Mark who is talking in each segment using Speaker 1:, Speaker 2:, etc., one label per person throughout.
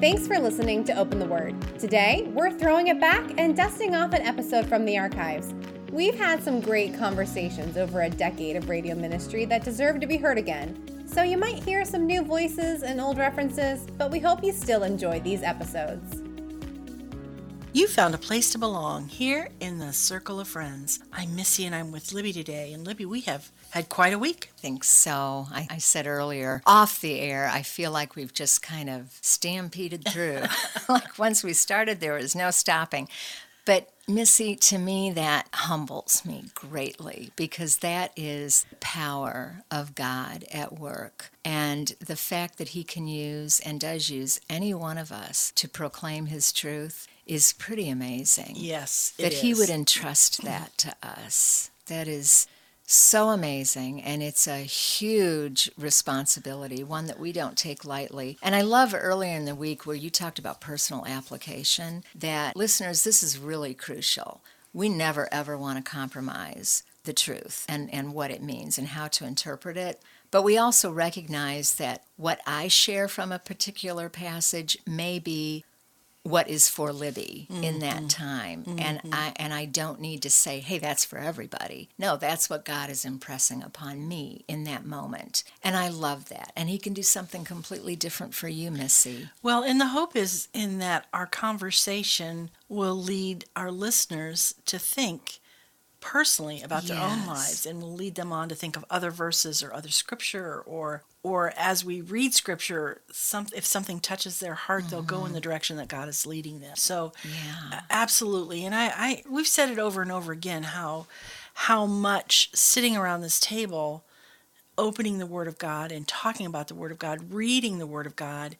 Speaker 1: Thanks for listening to Open the Word. Today, we're throwing it back and dusting off an episode from the archives. We've had some great conversations over a decade of radio ministry that deserve to be heard again. So you might hear some new voices and old references, but we hope you still enjoy these episodes.
Speaker 2: You found a place to belong here in the circle of friends. I'm Missy and I'm with Libby today. And Libby, we have had quite a week.
Speaker 3: I think so. I, I said earlier, off the air, I feel like we've just kind of stampeded through. like once we started, there was no stopping. But Missy, to me, that humbles me greatly because that is the power of God at work. And the fact that He can use and does use any one of us to proclaim His truth is pretty amazing.
Speaker 2: Yes.
Speaker 3: That He would entrust that to us. That is so amazing and it's a huge responsibility one that we don't take lightly and i love earlier in the week where you talked about personal application that listeners this is really crucial we never ever want to compromise the truth and, and what it means and how to interpret it but we also recognize that what i share from a particular passage may be what is for Libby mm-hmm. in that mm-hmm. time. Mm-hmm. And I and I don't need to say, "Hey, that's for everybody." No, that's what God is impressing upon me in that moment. And I love that. And he can do something completely different for you, Missy.
Speaker 2: Well, and the hope is in that our conversation will lead our listeners to think personally about their yes. own lives and will lead them on to think of other verses or other scripture or or as we read scripture some if something touches their heart mm-hmm. they'll go in the mm-hmm. direction that God is leading them so yeah. absolutely and I, I we've said it over and over again how how much sitting around this table opening the word of God and talking about the word of God reading the word of God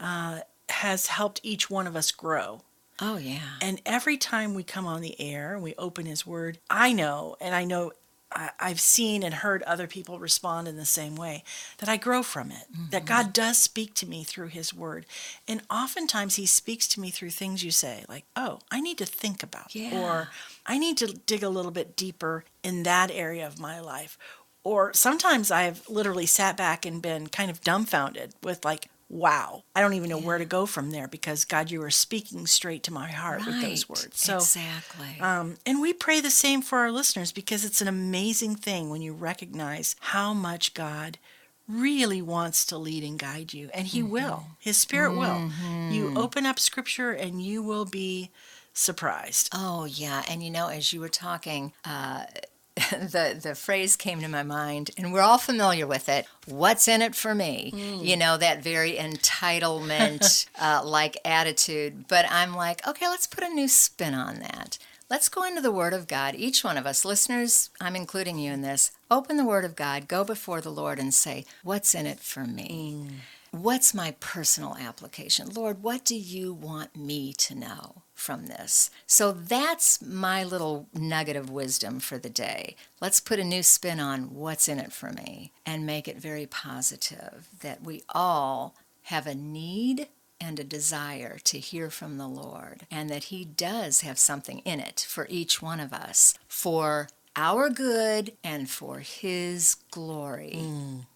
Speaker 2: uh, has helped each one of us grow
Speaker 3: Oh, yeah.
Speaker 2: And every time we come on the air and we open his word, I know, and I know I, have seen and heard other people respond in the same way, that I grow from it, mm-hmm. that God does speak to me through his word. And oftentimes he speaks to me through things you say, like, oh, I need to think about, yeah. or I need to dig a little bit deeper in that area of my life. Or sometimes I've literally sat back and been kind of dumbfounded with, like, wow, I don't even know yeah. where to go from there because God, you are speaking straight to my heart right. with those words.
Speaker 3: So exactly.
Speaker 2: Um, and we pray the same for our listeners because it's an amazing thing when you recognize how much God really wants to lead and guide you, and He mm-hmm. will. His Spirit mm-hmm. will. You open up Scripture, and you will be surprised.
Speaker 3: Oh yeah, and you know, as you were talking. Uh, the the phrase came to my mind, and we're all familiar with it. What's in it for me? Mm. You know that very entitlement uh, like attitude. But I'm like, okay, let's put a new spin on that. Let's go into the Word of God. Each one of us, listeners, I'm including you in this. Open the Word of God, go before the Lord, and say, What's in it for me? Mm. What's my personal application? Lord, what do you want me to know? from this. So that's my little nugget of wisdom for the day. Let's put a new spin on what's in it for me and make it very positive that we all have a need and a desire to hear from the Lord, and that He does have something in it for each one of us for our good and for His glory.
Speaker 2: Mm.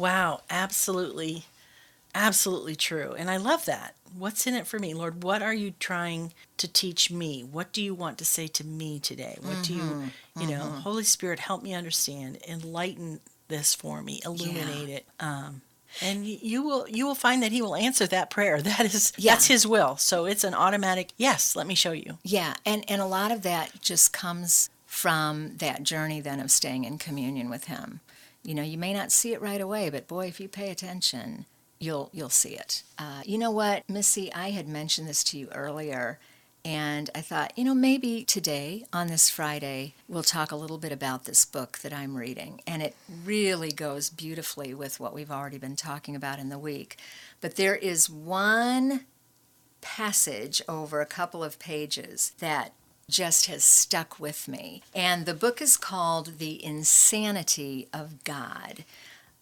Speaker 2: Wow, absolutely, absolutely true. And I love that what's in it for me lord what are you trying to teach me what do you want to say to me today what mm-hmm, do you mm-hmm. you know mm-hmm. holy spirit help me understand enlighten this for me illuminate yeah. it um and you will you will find that he will answer that prayer that is yeah. that's his will so it's an automatic yes let me show you
Speaker 3: yeah and and a lot of that just comes from that journey then of staying in communion with him you know you may not see it right away but boy if you pay attention you'll you'll see it. Uh, you know what, Missy? I had mentioned this to you earlier, and I thought, you know, maybe today on this Friday we'll talk a little bit about this book that I'm reading, and it really goes beautifully with what we've already been talking about in the week. But there is one passage over a couple of pages that just has stuck with me. And the book is called The Insanity of God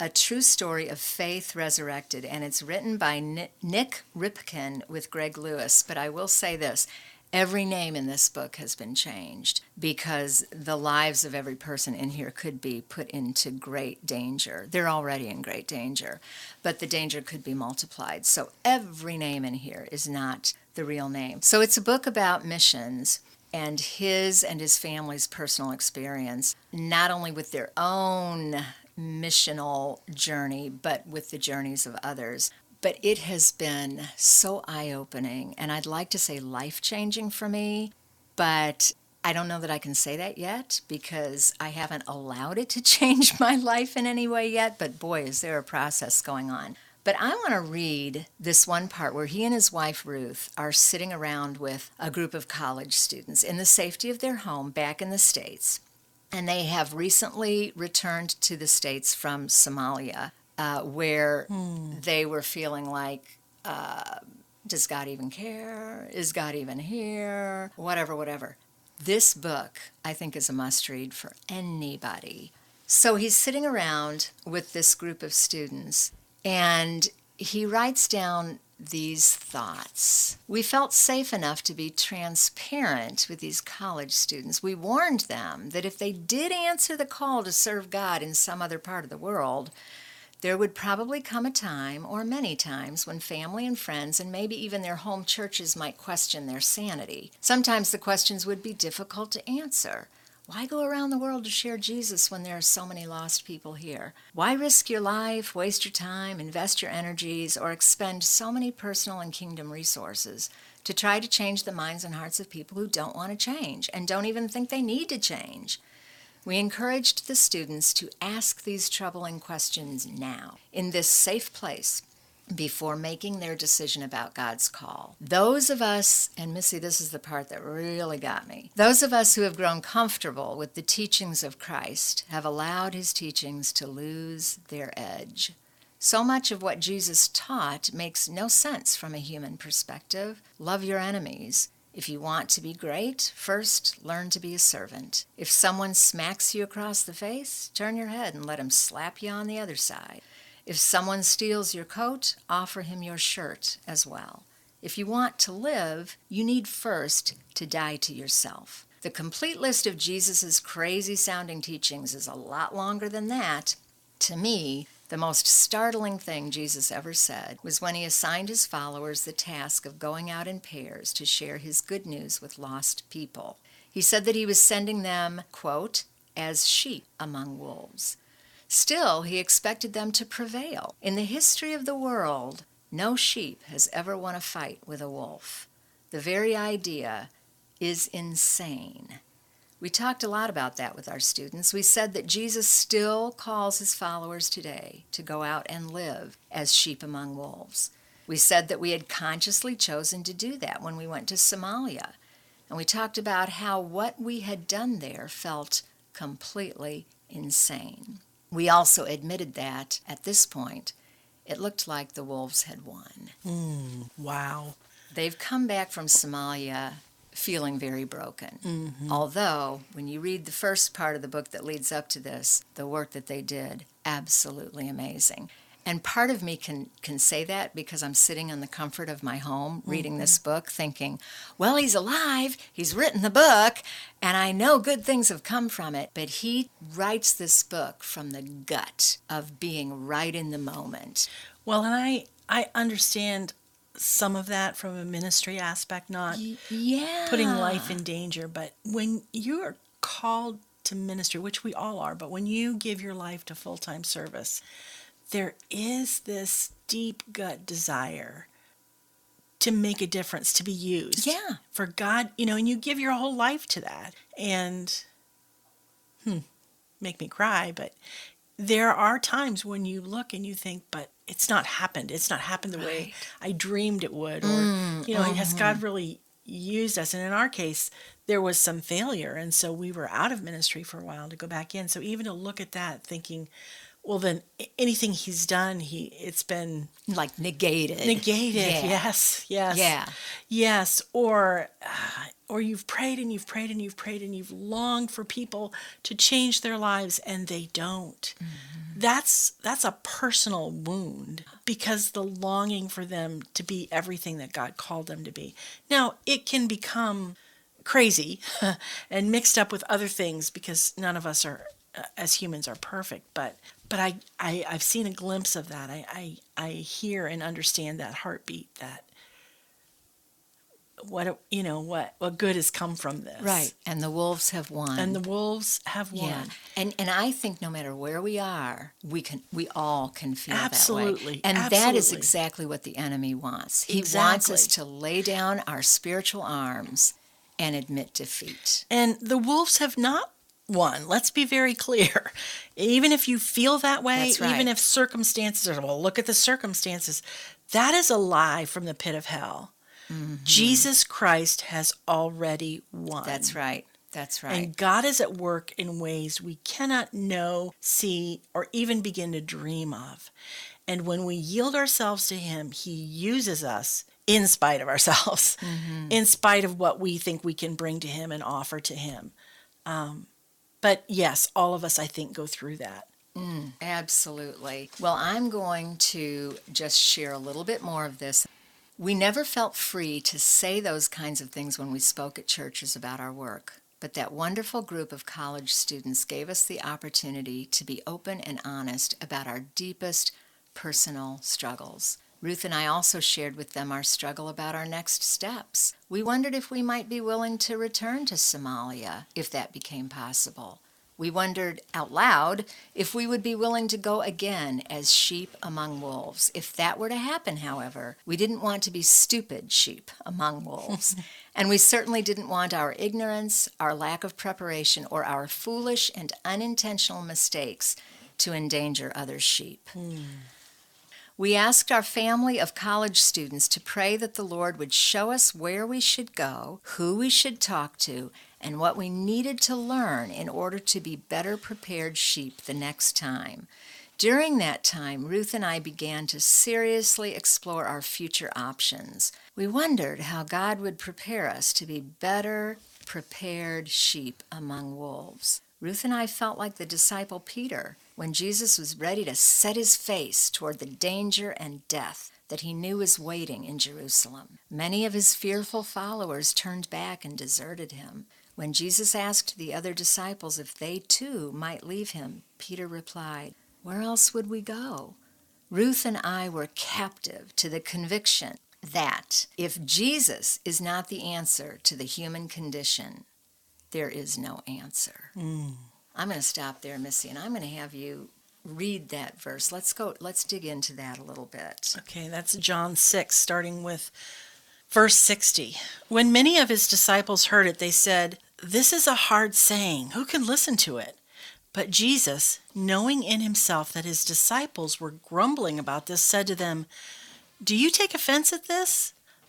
Speaker 3: a true story of faith resurrected, and it's written by Nik Ripken with Gregg Lewis. But I will say this Every name in this book has been changed because the lives of every person in here could be put into great danger. They're already in great danger, but the danger could be multiplied. So every name in here is not the real name. So it's a book about missions and his and his family's personal experience, not only with their own missional journey, but with the journeys of others. But it has been so eye opening, and I'd like to say life changing for me, but I don't know that I can say that yet because I haven't allowed it to change my life in any way yet. But boy, is there a process going on. But I want to read this one part where he and his wife Ruth are sitting around with a group of college students in the safety of their home back in the States. And they have recently returned to the States from Somalia, uh, where hmm. they were feeling like, uh, does God even care? Is God even here? Whatever, whatever. This book, I think, is a must read for anybody. So he's sitting around with this group of students, and he writes down these thoughts. We felt safe enough to be transparent with these college students. We warned them that if they did answer the call to serve God in some other part of the world, there would probably come a time, or many times, when family and friends and maybe even their home churches might question their sanity. Sometimes the questions would be difficult to answer. Why go around the world to share Jesus when there are so many lost people here? Why risk your life, waste your time, invest your energies, or expend so many personal and kingdom resources to try to change the minds and hearts of people who don't want to change and don't even think they need to change? We encouraged the students to ask these troubling questions now, in this safe place, before making their decision about God's call. Those of us, and Missy, this is the part that really got me, those of us who have grown comfortable with the teachings of Christ have allowed his teachings to lose their edge. So much of what Jesus taught makes no sense from a human perspective. Love your enemies. If you want to be great, first learn to be a servant. If someone smacks you across the face, turn your head and let him slap you on the other side. If someone steals your coat, offer him your shirt as well. If you want to live, you need first to die to yourself. The complete list of Jesus' crazy sounding teachings is a lot longer than that. To me, the most startling thing Jesus ever said was when he assigned his followers the task of going out in pairs to share his good news with lost people. He said that he was sending them, quote, as sheep among wolves. Still, he expected them to prevail. In the history of the world, no sheep has ever won a fight with a wolf. The very idea is insane. We talked a lot about that with our students. We said that Jesus still calls his followers today to go out and live as sheep among wolves. We said that we had consciously chosen to do that when we went to Somalia. And we talked about how what we had done there felt completely insane. We also admitted that at this point, it looked like the wolves had won.
Speaker 2: Mm, wow.
Speaker 3: They've come back from Somalia feeling very broken. Mm-hmm. Although, when you read the first part of the book that leads up to this, the work that they did, absolutely amazing. And part of me can can say that because I'm sitting in the comfort of my home reading mm-hmm. this book thinking, well, he's alive, he's written the book, and I know good things have come from it, but he writes this book from the gut of being right in the moment.
Speaker 2: Well, and I I understand some of that from a ministry aspect, not
Speaker 3: yeah.
Speaker 2: putting life in danger, but when you are called to ministry, which we all are, but when you give your life to full-time service, there is this deep gut desire to make a difference, to be used.
Speaker 3: Yeah.
Speaker 2: For God, you know, and you give your whole life to that. And, hmm, make me cry, but there are times when you look and you think, but it's not happened. It's not happened the right. way I dreamed it would. Or, mm, you know, mm-hmm. has God really used us? And in our case, there was some failure. And so we were out of ministry for a while to go back in. So even to look at that, thinking, well then anything he's done he it's been
Speaker 3: like negated
Speaker 2: negated yeah. yes yes
Speaker 3: yeah
Speaker 2: yes or uh, or you've prayed and you've prayed and you've prayed and you've longed for people to change their lives and they don't mm-hmm. that's that's a personal wound because the longing for them to be everything that God called them to be. Now, it can become crazy and mixed up with other things because none of us are uh, as humans are perfect, but but I, I I've seen a glimpse of that. I, I I hear and understand that heartbeat that what you know what what good has come from this
Speaker 3: right and the wolves have won
Speaker 2: and the wolves have won yeah.
Speaker 3: and and i think no matter where we are we can we all can feel
Speaker 2: absolutely
Speaker 3: that way and
Speaker 2: absolutely.
Speaker 3: that is exactly what the enemy wants he exactly. wants us to lay down our spiritual arms and admit defeat
Speaker 2: and the wolves have not won let's be very clear even if you feel that way
Speaker 3: right.
Speaker 2: even if circumstances are well look at the circumstances that is a lie from the pit of hell Mm-hmm. Jesus Christ has already won.
Speaker 3: That's right. That's right.
Speaker 2: And God is at work in ways we cannot know, see, or even begin to dream of. And when we yield ourselves to Him, He uses us in spite of ourselves, mm-hmm. in spite of what we think we can bring to Him and offer to Him. Um, but yes, all of us, I think, go through that.
Speaker 3: Mm, absolutely. Well, I'm going to just share a little bit more of this. We never felt free to say those kinds of things when we spoke at churches about our work, but that wonderful group of college students gave us the opportunity to be open and honest about our deepest personal struggles. Ruth and I also shared with them our struggle about our next steps. We wondered if we might be willing to return to Somalia if that became possible. We wondered out loud if we would be willing to go again as sheep among wolves. If that were to happen, however, we didn't want to be stupid sheep among wolves. and we certainly didn't want our ignorance, our lack of preparation, or our foolish and unintentional mistakes to endanger other sheep. Hmm. We asked our family of college students to pray that the Lord would show us where we should go, who we should talk to, and what we needed to learn in order to be better prepared sheep the next time. During that time, Ruth and I began to seriously explore our future options. We wondered how God would prepare us to be better prepared sheep among wolves. Ruth and I felt like the disciple Peter when Jesus was ready to set his face toward the danger and death that he knew was waiting in Jerusalem. Many of his fearful followers turned back and deserted him. When Jesus asked the other disciples if they too might leave him, Peter replied, Where else would we go? Ruth and I were captive to the conviction that if Jesus is not the answer to the human condition, there is no answer. Mm. I'm going to stop there, Missy, and I'm going to have you read that verse. Let's go, let's dig into that a little bit.
Speaker 2: Okay, that's John 6, starting with verse 60. When many of his disciples heard it, they said, this is a hard saying. Who can listen to it? But Jesus, knowing in himself that his disciples were grumbling about this, said to them, Do you take offense at this?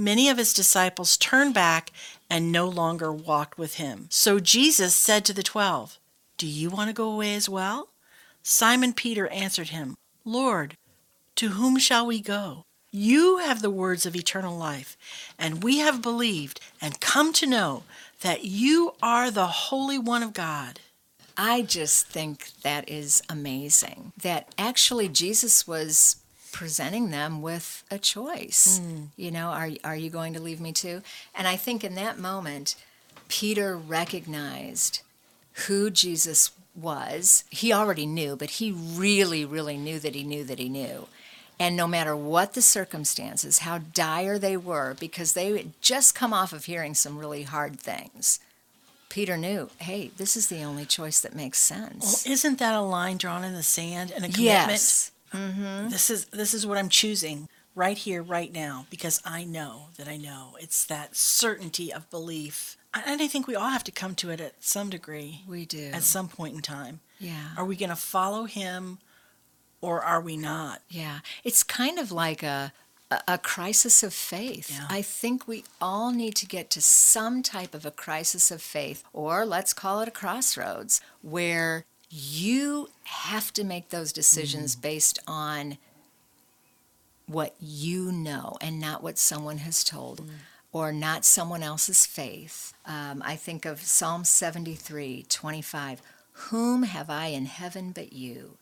Speaker 2: many of his disciples turned back and no longer walked with him. So Jesus said to the twelve, Do you want to go away as well? Simon Peter answered him, Lord, to whom shall we go? You have the words of eternal life, and we have believed and come to know that you are the Holy One of God.
Speaker 3: I just think that is amazing. That actually Jesus was presenting them with a choice. Mm. You know, are are you going to leave me too? And I think in that moment Peter recognized who Jesus was. He already knew, but he really really knew that he knew that he knew. And no matter what the circumstances, how dire they were, because they had just come off of hearing some really hard things, Peter knew, hey, this is the only choice that makes sense.
Speaker 2: Well, isn't that a line drawn in the sand and a commitment?
Speaker 3: Yes. Mm-hmm.
Speaker 2: This is this is what I'm choosing right here, right now, because I know that I know. It's that certainty of belief. And I think we all have to come to it at some degree.
Speaker 3: We do.
Speaker 2: At some point in time.
Speaker 3: Yeah.
Speaker 2: Are we going to follow him or are we not?
Speaker 3: Yeah, it's kind of like a a, crisis of faith.
Speaker 2: Yeah.
Speaker 3: I think we all need to get to some type of a crisis of faith, or let's call it a crossroads, where you have to make those decisions mm. based on what you know and not what someone has told. Mm. Or not someone else's faith. Um, I think of Psalm 73 25. Whom have I in heaven but you?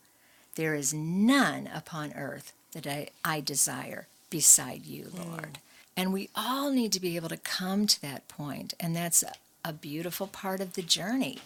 Speaker 3: There is none upon earth that I, I desire beside you, mm. Lord. And we all need to be able to come to that point, and that's a, a beautiful part of the journey.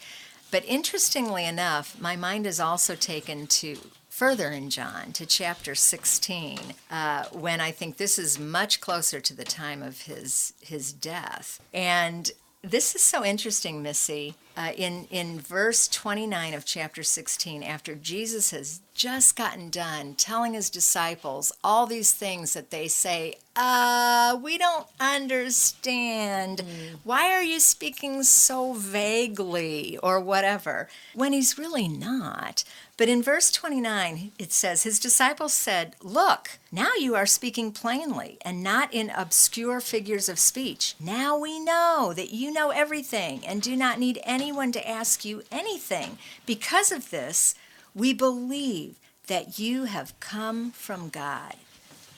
Speaker 3: But interestingly enough, my mind is also taken to further in John to chapter 16, uh, when I think this is much closer to the time of his his death. And this is so interesting, Missy. Uh, in in verse 29 of chapter 16, after Jesus has just gotten done telling his disciples all these things that they say, uh, we don't understand. Why are you speaking so vaguely or whatever? When he's really not. But in verse 29, it says, His disciples said, Look, now you are speaking plainly and not in obscure figures of speech. Now we know that you know everything and do not need anyone to ask you anything. Because of this, we believe that you have come from God.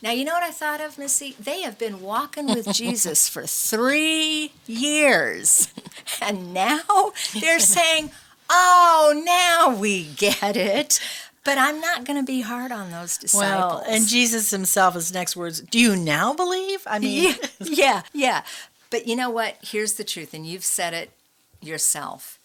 Speaker 3: Now, you know what I thought of, Missy? They have been walking with Jesus for three years. And now they're saying, oh, now we get it. But I'm not going to be hard on those disciples.
Speaker 2: Well, and Jesus himself, his next words, do you now believe? I mean,
Speaker 3: yeah, yeah, yeah. But you know what? Here's the truth, and you've said it yourself.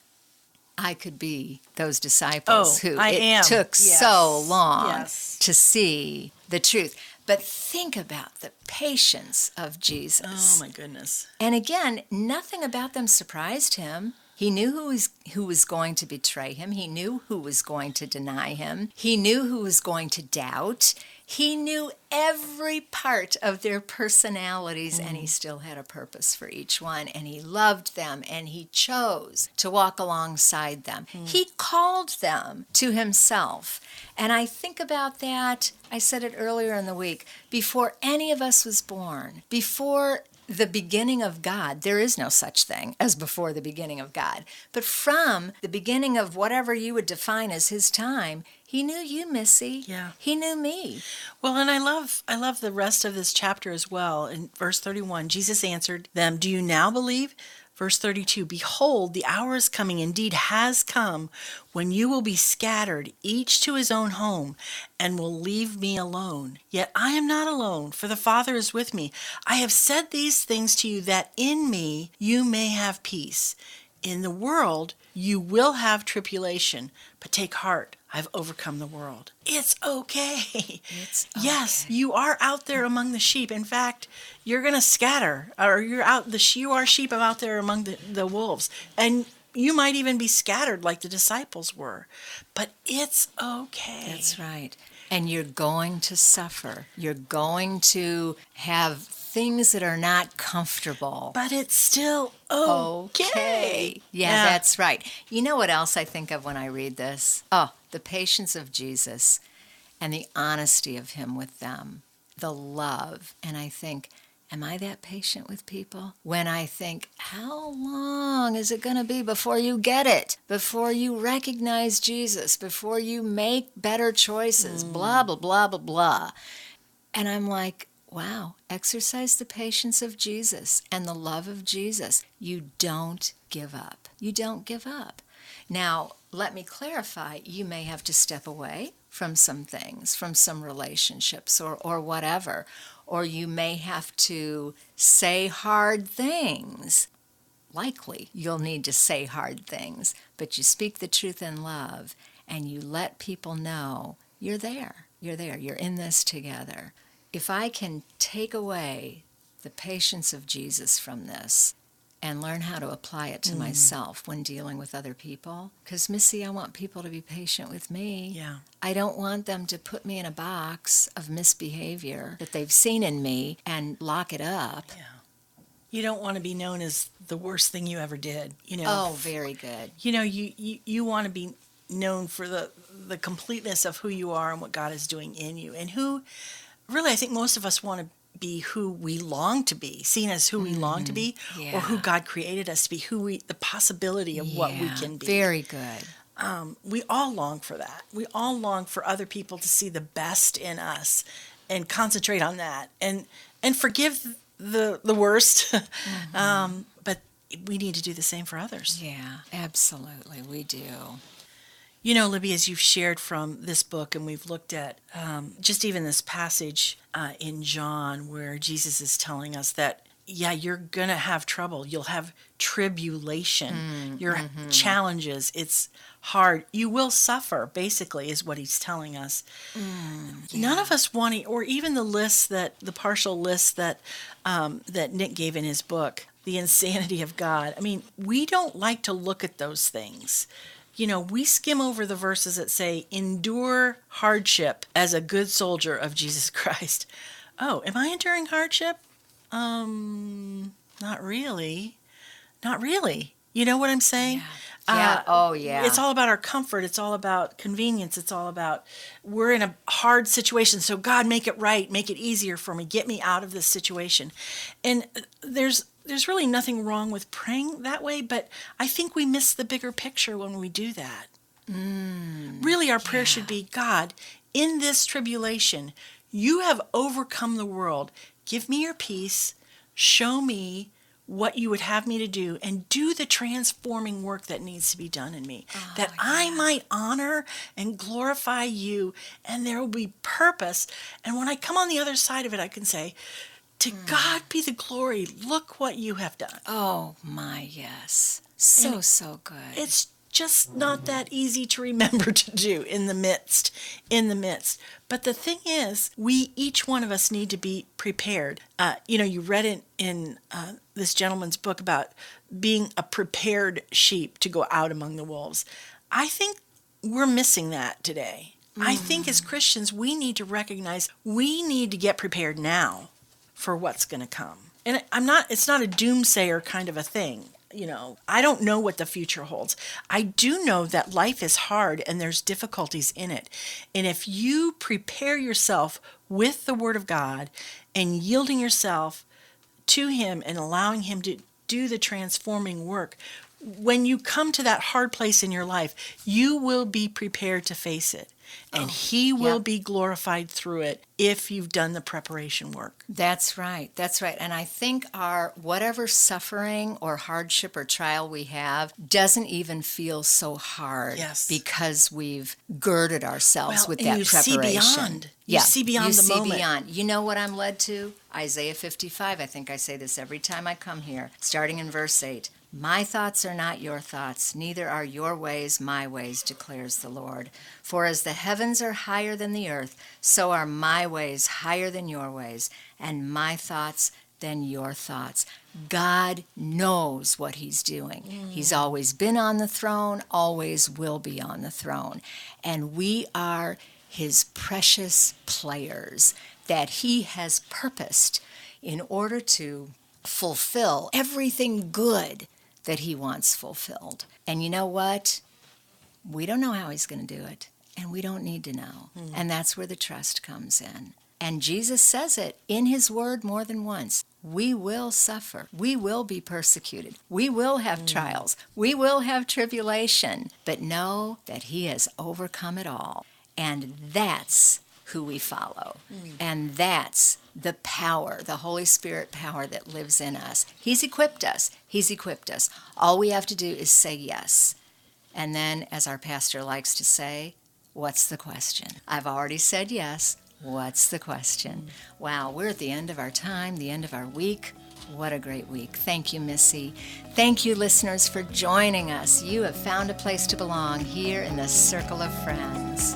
Speaker 3: I could be those oh, disciples
Speaker 2: Oh,
Speaker 3: who
Speaker 2: I
Speaker 3: it
Speaker 2: am.
Speaker 3: took
Speaker 2: Yes.
Speaker 3: so long
Speaker 2: Yes.
Speaker 3: to see the truth. But think about the patience of Jesus.
Speaker 2: oh my goodness.
Speaker 3: And again, nothing about them surprised him. He knew who was, who was going to betray him. He knew who was going to deny him. He knew who was going to doubt. He knew every part of their personalities, and he mm. still had a purpose for each one. And he loved them, and he chose to walk alongside them. Hmm. He called them to himself. And I think about that. I said it earlier in the week before any of us was born, before the beginning of God, there is no such thing as before the beginning of God. But from the beginning of whatever you would define as his time, he knew you, Missy.
Speaker 2: Yeah.
Speaker 3: He knew me.
Speaker 2: Well, and I love I love the rest of this chapter as well. In verse 31, Jesus answered them, "Do you now believe?" Verse 32, "Behold, the hour is coming, indeed has come, when you will be scattered, each to his own home, and will leave me alone. Yet I am not alone, for the Father is with me. I have said these things to you that in me you may have peace. In the world you will have tribulation, but take heart, I've overcome the world. It's okay.
Speaker 3: It's
Speaker 2: Yes, you are out there among the sheep. In fact, you're going to scatter, or you're out. The you are sheep out there among the, the wolves, and you might even be scattered like the disciples were. But it's okay.
Speaker 3: That's right. And you're going to suffer. You're going to have things that are not comfortable.
Speaker 2: But it's still okay.
Speaker 3: Yeah, that's right. You know what else I think of when I read this? Oh, the patience of Jesus and the honesty of him with them, the love. And I think, am I that patient with people? When I think, how long is it going to be before you get it? Before you recognize Jesus? Before you make better choices? Mm. Blah, blah, blah, blah, blah. And I'm like, wow, exercise the patience of Jesus and the love of Jesus. You don't give up. You don't give up. Now, let me clarify you may have to step away from some things, from some relationships or, or whatever, or you may have to say hard things. Likely you'll need to say hard things, but you speak the truth in love and you let people know you're there. You're there. You're in this together. If I can take away the patience of Jesus from this and learn how to apply it to mm. myself when dealing with other people, because Missy, I want people to be patient with me.
Speaker 2: Yeah.
Speaker 3: I don't want them to put me in a box of misbehavior that they've seen in me and lock it up. Yeah.
Speaker 2: You don't want to be known as the worst thing you ever did. You know.
Speaker 3: Oh, very good.
Speaker 2: you know you you, you want to be known for the the completeness of who you are and what God is doing in you, and who really I think most of us want to be who we long to be, seen as who we long to be,
Speaker 3: Mm-hmm.
Speaker 2: or who God created us to be, who we the possibility of what we can be.
Speaker 3: Very good.
Speaker 2: Um, we all long for that. We all long for other people to see the best in us and concentrate on that and and forgive the the worst. um, but we need to do the same for others.
Speaker 3: Yeah, absolutely. We do.
Speaker 2: You know, Libby, as you've shared from this book, and we've looked at um, just even this passage uh, in John where Jesus is telling us that, yeah, you're going to have trouble. You'll have tribulation, your challenges. It's hard. You will suffer, basically, is what he's telling us. None of us want to, or even the list that, the partial list that, um, that Nik gave in his book, The Insanity of God. I mean, we don't like to look at those things you know, we skim over the verses that say, endure hardship as a good soldier of Jesus Christ. Oh, am I enduring hardship? Um, not really. Not really. You know what I'm saying?
Speaker 3: Yeah. Yeah. Oh, yeah.
Speaker 2: It's all about our comfort. It's all about convenience. It's all about we're in a hard situation. So, God, make it right. Make it easier for me. Get me out of this situation. And uh, there's there's really nothing wrong with praying that way, but I think we miss the bigger picture when we do that. Mm, really, our prayer should be God, in this tribulation, you have overcome the world. Give me your peace. Show me what you would have me to do and do the transforming work that needs to be done in me oh, that I might honor and glorify you and there will be purpose and when I come on the other side of it I can say to God be the glory. Look what you have done.
Speaker 3: Oh, my, yes. So, so good.
Speaker 2: it's just not that easy to remember to do in the midst in the midst. But the thing is we each one of us need to be prepared. Uh, you know you read in in uh, this gentleman's book about being a prepared sheep to go out among the wolves. I think we're missing that today. I think as christians we need to recognize we need to get prepared now for what's going to come. And I'm not, it's not a doomsayer kind of a thing. You know, I don't know what the future holds. I do know that life is hard and there's difficulties in it. And if you prepare yourself with the Word of God and yielding yourself to Him and allowing Him to do the transforming work, when you come to that hard place in your life, you will be prepared to face it. And oh, He will
Speaker 3: yep.
Speaker 2: be glorified through it if you've done the preparation work.
Speaker 3: That's right. That's right. And I think our whatever suffering or hardship or trial we have doesn't even feel so hard
Speaker 2: Yes.
Speaker 3: because we've girded ourselves
Speaker 2: Well,
Speaker 3: with that
Speaker 2: you see
Speaker 3: preparation.
Speaker 2: beyond. You see beyond the moment.
Speaker 3: you see
Speaker 2: moment.
Speaker 3: beyond. You know what I'm led to? Isaiah 55. I think I say this every time I come here, starting in verse 8. My thoughts are not your thoughts, neither are your ways my ways, declares the Lord. For as the heavens are higher than the earth, so are my ways higher than your ways, and my thoughts than your thoughts. God knows what He's doing. Mm. He's always been on the throne, always will be on the throne. And we are His precious players that He has purposed in order to fulfill everything good that He wants fulfilled. And you know what? We don't know how He's going to do it, and we don't need to know. Hmm. And that's where the trust comes in. And Jesus says it in His Word more than once. We will suffer. We will be persecuted. We will have hmm. trials. We will have tribulation. But know that He has overcome it all. And that's who we follow. Mm. And that's the power, the Holy Spirit power that lives in us. He's equipped us. He's equipped us. All we have to do is say yes. And then, as our pastor likes to say, what's the question? I've already said yes. What's the question? Mm. Wow, we're at the end of our time, the end of our week. What a great week. Thank you, Missy. Thank you, listeners, for joining us. You have found a place to belong here in the Circle of Friends.